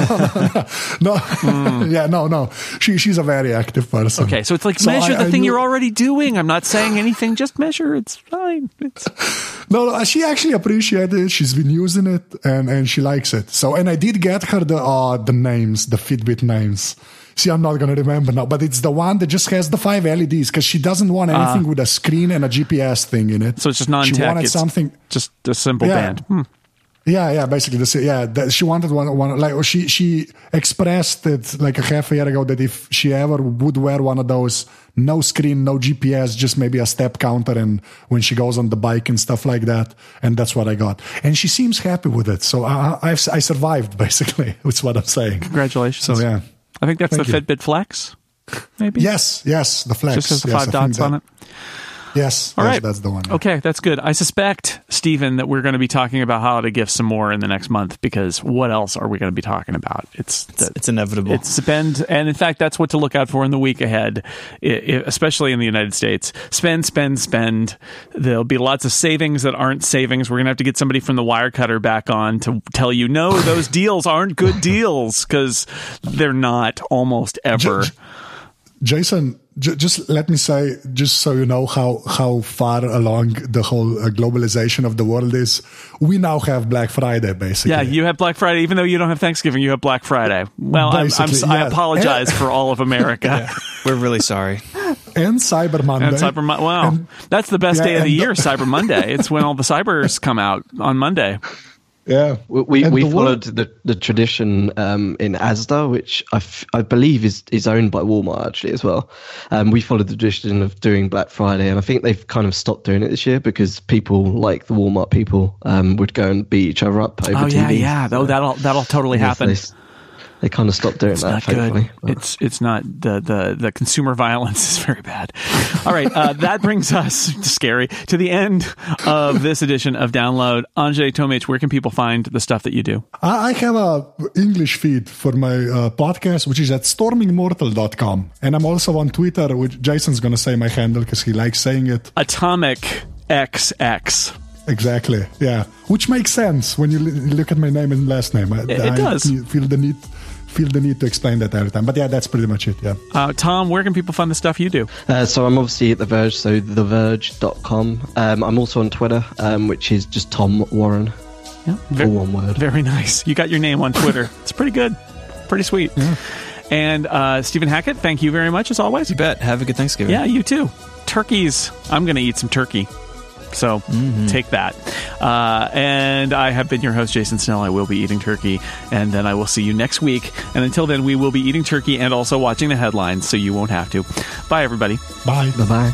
no, yeah, no, no. She she's a very active person. Okay, so it's like So measure I- the I thing knew- you're already doing. I'm not saying anything, just measure. It's fine. It's No, no, she actually appreciated it. She's been using it and, and she likes it. So, and I did get her the uh, the names, the Fitbit names. See, I'm not gonna remember now, but it's the one that just has the five LEDs because she doesn't want anything with a screen and a GPS thing in it. Ah. so it's just non-tech. She wanted it's something. just a simple Yeah. band. Hmm. Yeah, yeah, basically the same. Yeah, that she wanted one, one like oh, she she expressed it like a half a year ago that if she ever would wear one of those, no screen, no GPS, just maybe a step counter, and when she goes on the bike and stuff like that, and that's what I got, and she seems happy with it. So I I, I survived basically. That's what I'm saying. Congratulations. So yeah, I think that's Thank the you. Fitbit Flex. Maybe. yes, yes, the flex Just has the yes, five dots on it. Yes, All yes, right. that's the one. Okay, that's good. I suspect, Stephen, that we're going to be talking about holiday gifts some more in the next month because what else are we going to be talking about? It's the, It's inevitable. It's spend, and in fact, that's what to look out for in the week ahead, i- i- especially in the United States. Spend, spend, spend. There'll be lots of savings that aren't savings. We're going to have to get somebody from the Wirecutter back on to tell you, no, those deals aren't good deals because they're not almost ever. J- Jason, j- just let me say, just so you know how how far along the whole uh, globalization of the world is, we now have Black Friday, basically. Yeah, you have Black Friday, even though you don't have Thanksgiving. You have Black Friday. Well, I'm, I'm, Basically, I apologize for all of America. We're really sorry. and Cyber Monday. And Cyber Monday. Wow, And- that's the best yeah, day of the and the- year, Cyber Monday. It's when all the cybers come out on Monday. Yeah, We we, And we the followed world- the, the tradition um, in ASDA, which I, f- I believe is, is owned by Walmart actually as well. Um, we followed the tradition of doing Black Friday, and I think they've kind of stopped doing it this year because people like the Walmart people um, would go and beat each other up over Oh yeah, TV. yeah. Though that'll that'll totally happen. They, s- they kind of stopped doing It's that, not good. but- It's it's not the the the consumer violence is very bad. All right, uh, that brings us scary to the end of this edition of Download. Anže Tomić, where can people find the stuff that you do? I, I have a English feed for my uh, podcast, which is at stormingmortal.com, and I'm also on Twitter, which Jason's going to say my handle because he likes saying it. Atomic XX. Exactly. Yeah, which makes sense when you l- look at my name and last name. I, It- it I does. Feel the need, feel the need to explain that every time. But yeah, that's pretty much it. Yeah. Uh, Tom, where can people find the stuff you do? Uh, so I'm obviously at The Verge, so TheVerge.com. Um, I'm also on Twitter, um, which is just Tom Warren, Yeah, all one word. Very nice. You got your name on Twitter. it's pretty good. Pretty sweet. And uh, Stephen Hackett, thank you very much as always. You bet. Have a good Thanksgiving. Yeah, you too. Turkeys. I'm going to eat some turkey. So take that. Uh, and I have been your host, Jason Snell. I will be eating turkey. And then I will see you next week. And until then, we will be eating turkey and also watching the headlines so you won't have to. Bye, everybody. Bye. Bye bye.